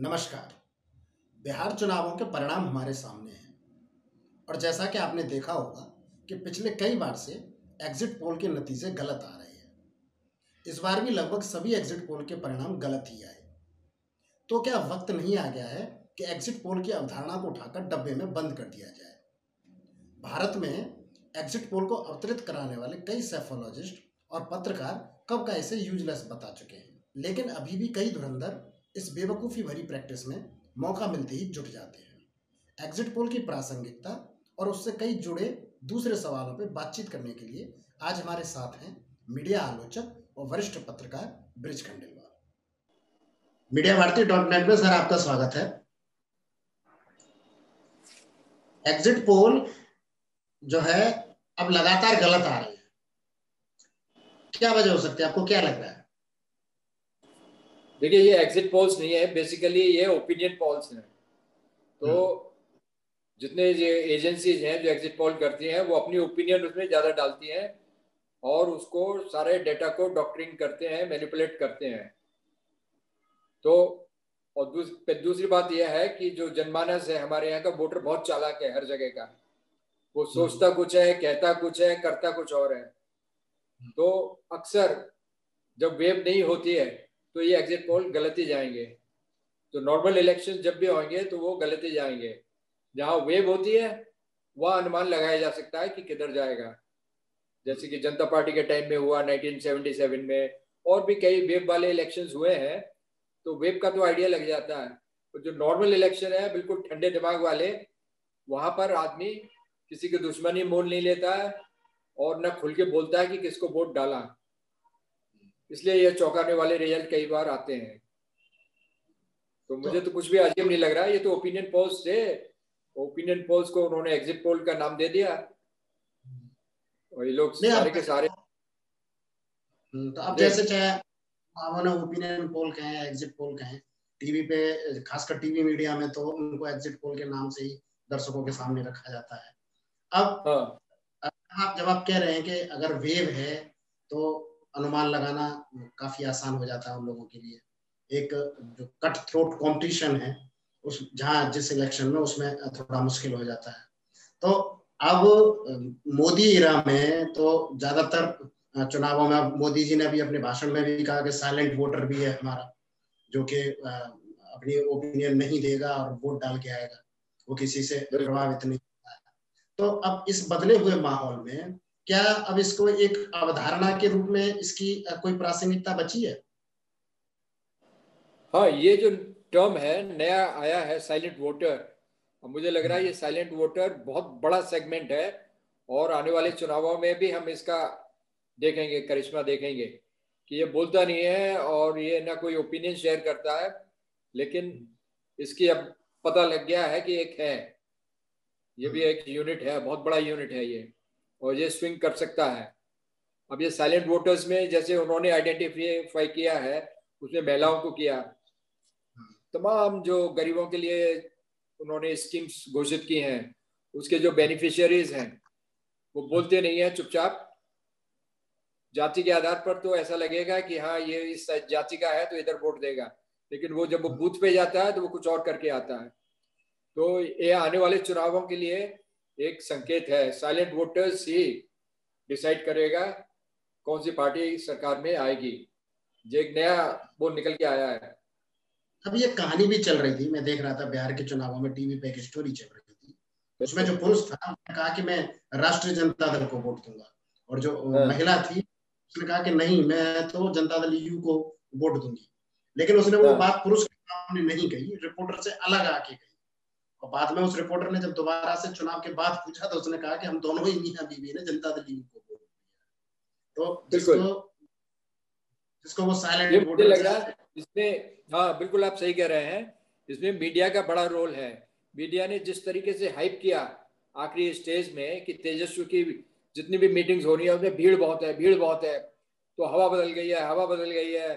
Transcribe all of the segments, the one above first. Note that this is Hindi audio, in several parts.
नमस्कार। बिहार चुनावों के परिणाम हमारे सामने हैं। और जैसा कि आपने देखा होगा कि पिछले कई बार से एग्जिट पोल के नतीजे गलत आ रहे हैं। इस बार भी लगभग सभी एग्जिट पोल के परिणाम गलत ही आए। तो क्या वक्त नहीं आ गया है कि एग्जिट पोल की अवधारणा को उठाकर डब्बे में बंद कर दिया जाए? भारत में एग्जिट पोल को अवतरित कराने वाले कई सेफोलॉजिस्ट और पत्रकार कब का इसे यूजलेस बता चुके हैं। लेकिन अभी भी कई धुरंधर इस बेवकूफ़ी भरी प्रैक्टिस में मौका मिलते ही जुट जाते हैं। एग्जिट पोल की प्रासंगिकता और उससे कई जुड़े दूसरे सवालों पर बातचीत करने के लिए आज हमारे साथ हैं मीडिया आलोचक और वरिष्ठ पत्रकार Brij Khandelwal. Media Bharati dot net में सर आपका स्वागत है। एग्जिट पोल जो है, अब लगातार गलत आ रही है। क्या वजह हो सकती है? आपको क्या लग रहा है? देखिए ये एग्जिट पोल्स नहीं है बेसिकली ये ओपिनियन पोल्स हैं तो हम्म। जितने ये एजेंसीज हैं जो एग्जिट पोल करती हैं वो अपनी ओपिनियन उसमें ज़्यादा डालती हैं और उसको सारे डेटा को डॉक्टरिंग करते हैं मैनिपुलेट करते हैं तो और दूस, दूसरी बात यह है कि जो जनमानस है हमारे यहाँ का वोटर बहुत चालाक है हर जगह का वो हम्म। सोचता कुछ है कहता कुछ है करता कुछ और है हम्म। तो अक्सर जब वेब नहीं होती है तो ये एग्जिट पोल गलत ही जाएँगे। तो नॉर्मल इलेक्शन जब भी होंगे तो वो गलत ही जाएँगे। जहाँ वेव होती है, वह अनुमान लगाया जा सकता है कि किधर जाएगा। जैसे कि जनता पार्टी के टाइम में हुआ 1977 में, और भी कई वेब वाले इलेक्शंस हुए हैं तो वेब का तो आइडिया लग जाता है। तो जो नॉर्मल इलेक्शन है, बिल्कुल ठंडे दिमाग वाले, वहाँ पर आदमी किसी की दुश्मनी मोल नहीं लेता है, और न खुल के बोलता है कि किसको वोट डाला। इसलिए ये चौंकाने वाले रिज़ल्ट कई बार आते हैं। तो मुझे तो कुछ भी अजीब नहीं लग रहा है। ये तो ओपिनियन पोल्स थे। ओपिनियन पोल्स को उन्होंने एग्जिट पोल का नाम दे दिया। और ये लोग सारे के सारे हम्म, तो अब जैसे चाहे उन्होंने ओपिनियन पोल कहे एग्जिट पोल कहे टीवी पे खासकर टीवी मीडिया में तो उनको एग्जिट पोल के नाम से ही दर्शकों के सामने रखा जाता है। अब हाँ. आप जब आप कह रहे हैं कि अगर वेव है तो अनुमान लगाना काफ़ी आसान हो जाता है उन लोगों के लिए। एक जो कट थ्रोट कॉम्पिटिशन है, उस जहाँ जिस इलेक्शन में उसमें थोड़ा मुश्किल हो जाता है। तो अब मोदी इरा में तो ज़्यादातर चुनावों में मोदी जी ने भी अपने भाषण में भी कहा कि साइलेंट वोटर भी है हमारा, जो कि अपनी ओपिनियन नहीं देगा और वोट डाल के आएगा। वो किसी से प्रभावित नहीं तो अब इस बदले हुए माहौल में क्या अब इसको एक अवधारणा के रूप में इसकी कोई प्रासंगिकता बची है? हाँ ये जो टर्म है, नया आया है साइलेंट वोटर मुझे लग रहा है ये साइलेंट वोटर बहुत बड़ा सेगमेंट है और आने वाले चुनावों में भी हम इसका देखेंगे, करिश्मा देखेंगे कि ये बोलता नहीं है और ये ना कोई ओपिनियन शेयर करता है, लेकिन इसकी अब पता लग गया है कि एक है। ये भी एक यूनिट है, बहुत बड़ा यूनिट है ये। और ये स्विंग कर सकता है। अब ये साइलेंट वोटर्स में जैसे उन्होंने आइडेंटिफाई किया है, उसमें महिलाओं को किया। तमाम जो गरीबों के लिए उन्होंने स्कीम्स घोषित की हैं, उसके जो बेनिफिशियरीज हैं, वो बोलते नहीं है चुपचाप। जाति के आधार पर तो ऐसा लगेगा कि हाँ ये इस जाति का है तो इधर वोट देगा। लेकिन वो जब वो बूथ पे जाता है तो वो कुछ और करके आता है। तो ये आने वाले चुनावों के लिए एक संकेत है साइलेंट वोटर्स ही डिसाइड करेगा कौन सी पार्टी सरकार में आएगी। जो एक नया वो निकल के आया है। अब ये कहानी भी चल रही थी मैं देख रहा था बिहार के चुनावों में टीवी पे एक स्टोरी चल रही थी। उसमें जो पुरुष था उसने कहा कि मैं राष्ट्रीय जनता दल को वोट दूँगा। और जो हाँ। महिला थी उसने कहा कि नहीं मैं तो जनता दल यू को वोट दूँगी। लेकिन उसने वो हाँ। बात पुरुष के सामने नहीं कही रिपोर्टर से अलग आके कही। और बाद में उस रिपोर्टर ने जब दोबारा से चुनाव के बाद पूछा तो उसने कहा कि हम दोनों ही मियाँ बीवी ने जनता दल यूनियन को वोट दिया तो जिसको जिसको वो साइलेंट वोट लग रहा इसमें हाँ बिल्कुल आप सही कह रहे हैं। इसमें मीडिया का बड़ा रोल है। मीडिया ने जिस तरीके से हाइप किया आखिरी स्टेज में कि तेजस्वी की जितनी भी मीटिंग्स हो रही है उसमें भीड़ बहुत है भीड़ बहुत है। तो हवा बदल गई है हवा बदल गई है।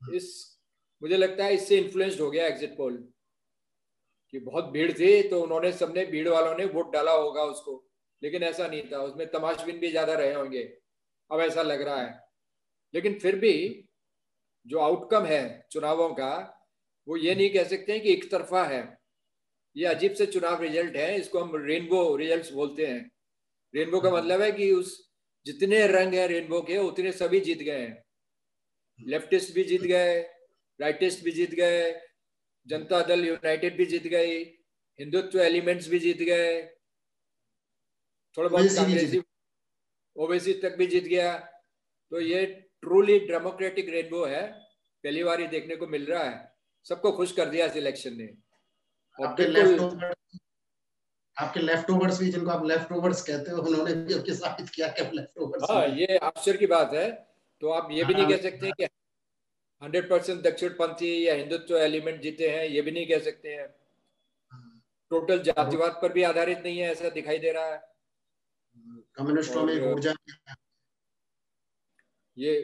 इस मुझे लगता है इससे इन्फ्लुएंस्ड हो गया एग्जिट पोल कि बहुत भीड़ थी तो उन्होंने, सबने भीड़ वालों ने वोट डाला होगा उसको। लेकिन ऐसा नहीं था, उसमें तमाशबिन भी ज़्यादा रहे होंगे। अब ऐसा लग रहा है। लेकिन फिर भी जो आउटकम है चुनावों का, वो ये नहीं कह सकते हैं कि एक तरफा है। ये अजीब से चुनाव रिज़ल्ट है, इसको हम रेनबो रिज़ल्ट बोलते हैं। रेनबो का मतलब है कि उस जितने रंग है रेनबो के, उतने सभी जीत गए हैं। लेफ्टिस्ट भी जीत गए राइटिस्ट भी जीत गए जनता दल यूनाइटेड भी जीत गई हिंदुत्व एलिमेंट्स भी जीत गए थोड़ा बहुत कांग्रेसी ओबीसी तक भी जीत गया। तो ये ट्रूली डेमोक्रेटिक रेनबो है पहली बार ही देखने को मिल रहा है। सबको खुश कर दिया इस इलेक्शन ने। आपके लेफ़्ट आपके लेफ़्ट ओवर्स भी जिनको आप लेफ़्ट ओवर्स कहते हो उन्होंने भी आपके साबित किया कि लेफ़्ट ओवर्स हाँ ये आश्चर्य की बात है। तो आप ये भी नहीं कह सकते कि हंड्रेड परसेंट दक्षिण पंथी या हिंदुत्व एलिमेंट जीते हैं ये भी नहीं कह सकते हैं। टोटल जातिवाद पर भी आधारित नहीं है ऐसा दिखाई दे रहा है। कम्युनिस्टों में ऊर्जा ये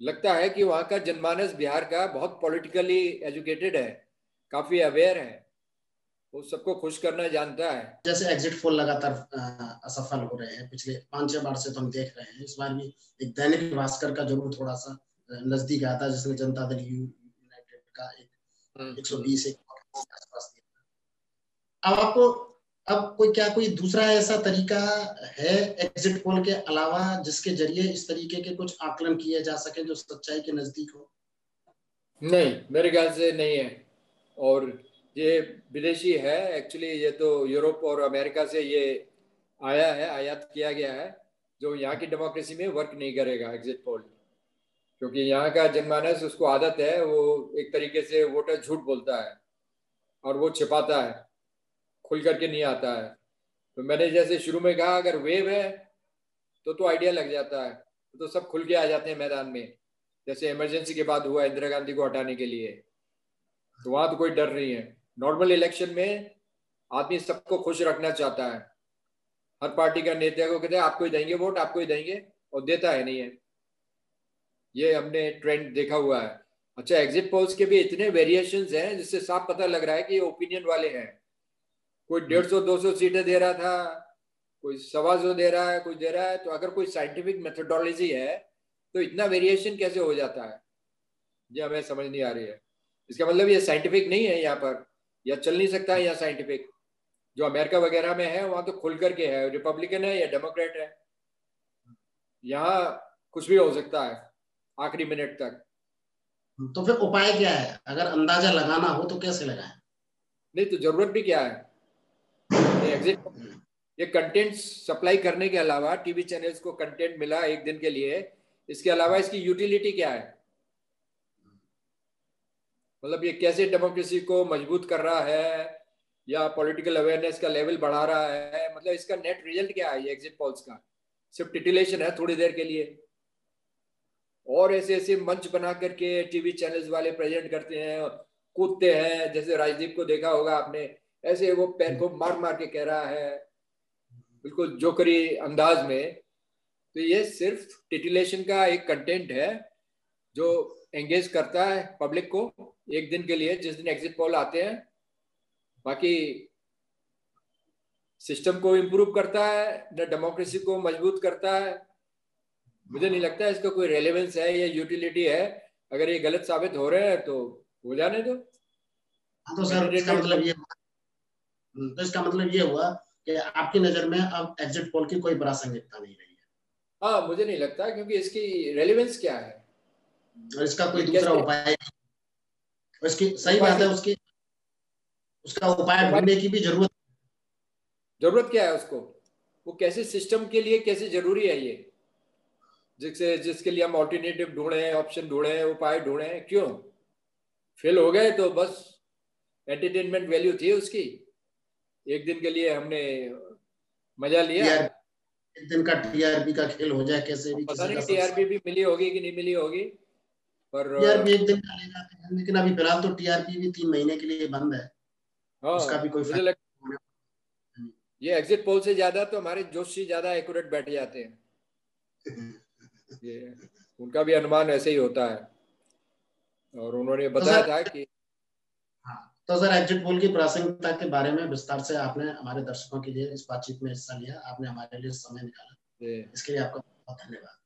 लगता है कि वहाँ का जनमानस बिहार का बहुत पॉलिटिकली एजुकेटेड है काफ़ी अवेयर है। वो सबको खुश करना जानता है। जैसे एग्जिट पोल लगातार असफल हो रहे हैं पिछले पाँच छह बार से तो हम देख रहे हैं। इस बार भी एक दैनिक भास्कर का ज़रूर थोड़ा सा नज़दीक आता है जिसमें जनता दल यूनाइटेड का एक हम्म। एक सौ बीस एक अब आपको अब कोई क्या कोई दूसरा ऐसा तरीका है एग्जिट पोल के अलावा जिसके ज़रिए इस तरीके के कुछ आकलन किए जा सके जो सच्चाई के नज़दीक हो? नहीं मेरे ख्याल से नहीं है। और ये विदेशी है एक्चुअली ये तो यूरोप और अमेरिका से ये आया है आयात किया गया है जो यहाँ की डेमोक्रेसी में वर्क नहीं करेगा एग्जिट पोल क्योंकि यहाँ का जनमानस, उसको आदत है, वो एक तरीके से वोटर झूठ बोलता है और वो छिपाता है, खुल करके नहीं आता है। तो मैंने जैसे शुरू में कहा, अगर वेव है तो तो आइडिया लग जाता है तो सब खुल के आ जाते हैं मैदान में। जैसे इमरजेंसी के बाद हुआ इंदिरा गांधी को हटाने के लिए तो वहाँ तो कोई डर नहीं है। नॉर्मल इलेक्शन में आदमी सबको खुश रखना चाहता है। हर पार्टी का नेता को कहते हैं, आपको ही देंगे वोट, आपको ही देंगे, और देता है नहीं है। ये हमने ट्रेंड देखा हुआ है। अच्छा एग्जिट पोल्स के भी इतने वेरिएशन हैं जिससे साफ़ पता लग रहा है कि ये ओपिनियन वाले हैं। कोई हम्म। डेढ़ सौ दो सौ सीटें दे रहा था कोई सवा सौ दे रहा है कोई दे रहा है तो अगर कोई साइंटिफिक मेथोडोलॉजी है तो इतना वेरिएशन कैसे हो जाता है? ये हमें समझ नहीं आ रही है। इसका मतलब ये साइंटिफिक नहीं है यहाँ पर या चल नहीं सकता है यहाँ साइंटिफिक जो अमेरिका वगैरह में है वहाँ तो खुल करके है रिपब्लिकन है या डेमोक्रेट है। यहाँ कुछ भी हो सकता है। आखिरी मिनट तक। तो फिर उपाय क्या है? अगर अंदाज़ा लगाना हो तो कैसे लगाए? नहीं तो ज़रूरत भी क्या है? एग्जिट ये कंटेंट सप्लाई करने के अलावा टीवी चैनल्स को कंटेंट मिला एक दिन के लिए इसके अलावा इसकी यूटिलिटी क्या है? मतलब ये कैसे डेमोक्रेसी को मज़बूत कर रहा है या पॉलिटिकल अवेयरनेस का लेवल बढ़ा रहा है? मतलब इसका नेट रिज़ल्ट क्या है ये एग्जिट पॉल्स का? सिर्फ़ टिटिलेशन है थोड़ी देर के लिए। और ऐसे ऐसे मंच बना करके टीवी चैनल्स वाले प्रेजेंट करते हैं कूदते हैं, जैसे राजदीप को देखा होगा आपने, ऐसे वो पैर को मार मार के कह रहा है, बिल्कुल जोकरी अंदाज में। तो ये सिर्फ़ टिटिलेशन का एक कंटेंट है, जो एंगेज करता है पब्लिक को एक दिन के लिए, जिस दिन एग्जिट पोल आते हैं। बाकी सिस्टम को इम्प्रूव करता है, न डेमोक्रेसी को मज़बूत करता है मुझे नहीं लगता इसका कोई रेलेवेंस है या यूटिलिटी है। अगर ये गलत साबित हो रहे हैं तो हो जाने दो। हाँ, तो सर इसका मतलब ये हम्म, तो इसका मतलब ये हुआ कि आपकी नज़र में अब एग्जिट पोल की कोई प्रासंगिकता नहीं रही है। हाँ मुझे नहीं लगता क्योंकि इसकी रेलिवेंस क्या है? और इसका कोई दूसरा उपाय उसकी सही बात है उसकी उसका उपाय ढूँढने की भी ज़रूरत ज़रूरत क्या है उसको? वो कैसे सिस्टम के लिए कैसे ज़रूरी है ये? जिससे जिसके लिए हम ऑल्टरनेटिव ढूंढे ऑप्शन ढूंढे उपाय ढूंढे क्यों? फेल हो गए तो बस एंटरटेनमेंट वैल्यू थी उसकी। एक दिन के लिए हमने मज़ा लिया। एक दिन का टीआरपी का खेल हो जाए कैसे भी पता नहीं टीआरपी भी मिली होगी कि नहीं मिली होगी पर टीआरपी एक दिन का लेगा लेकिन अभी फ़िलहाल तो टीआरपी भी तीन महीने के लिए बंद है। हाँ, उसका भी कोई मुझे लग... ये एग्जिट पोल से ज़्यादा तो हमारे जोशी ज़्यादा एक्यूरेट बैठ जाते हैं। ये उनका भी अनुमान ऐसे ही होता है। और उन्होंने बताया तो था कि तो सर एग्जिट पोल की प्रासंगिकता के बारे में विस्तार से आपने हमारे दर्शकों के लिए इस बातचीत में हिस्सा लिया। आपने हमारे लिए समय निकाला। इसके लिए आपका बहुत धन्यवाद।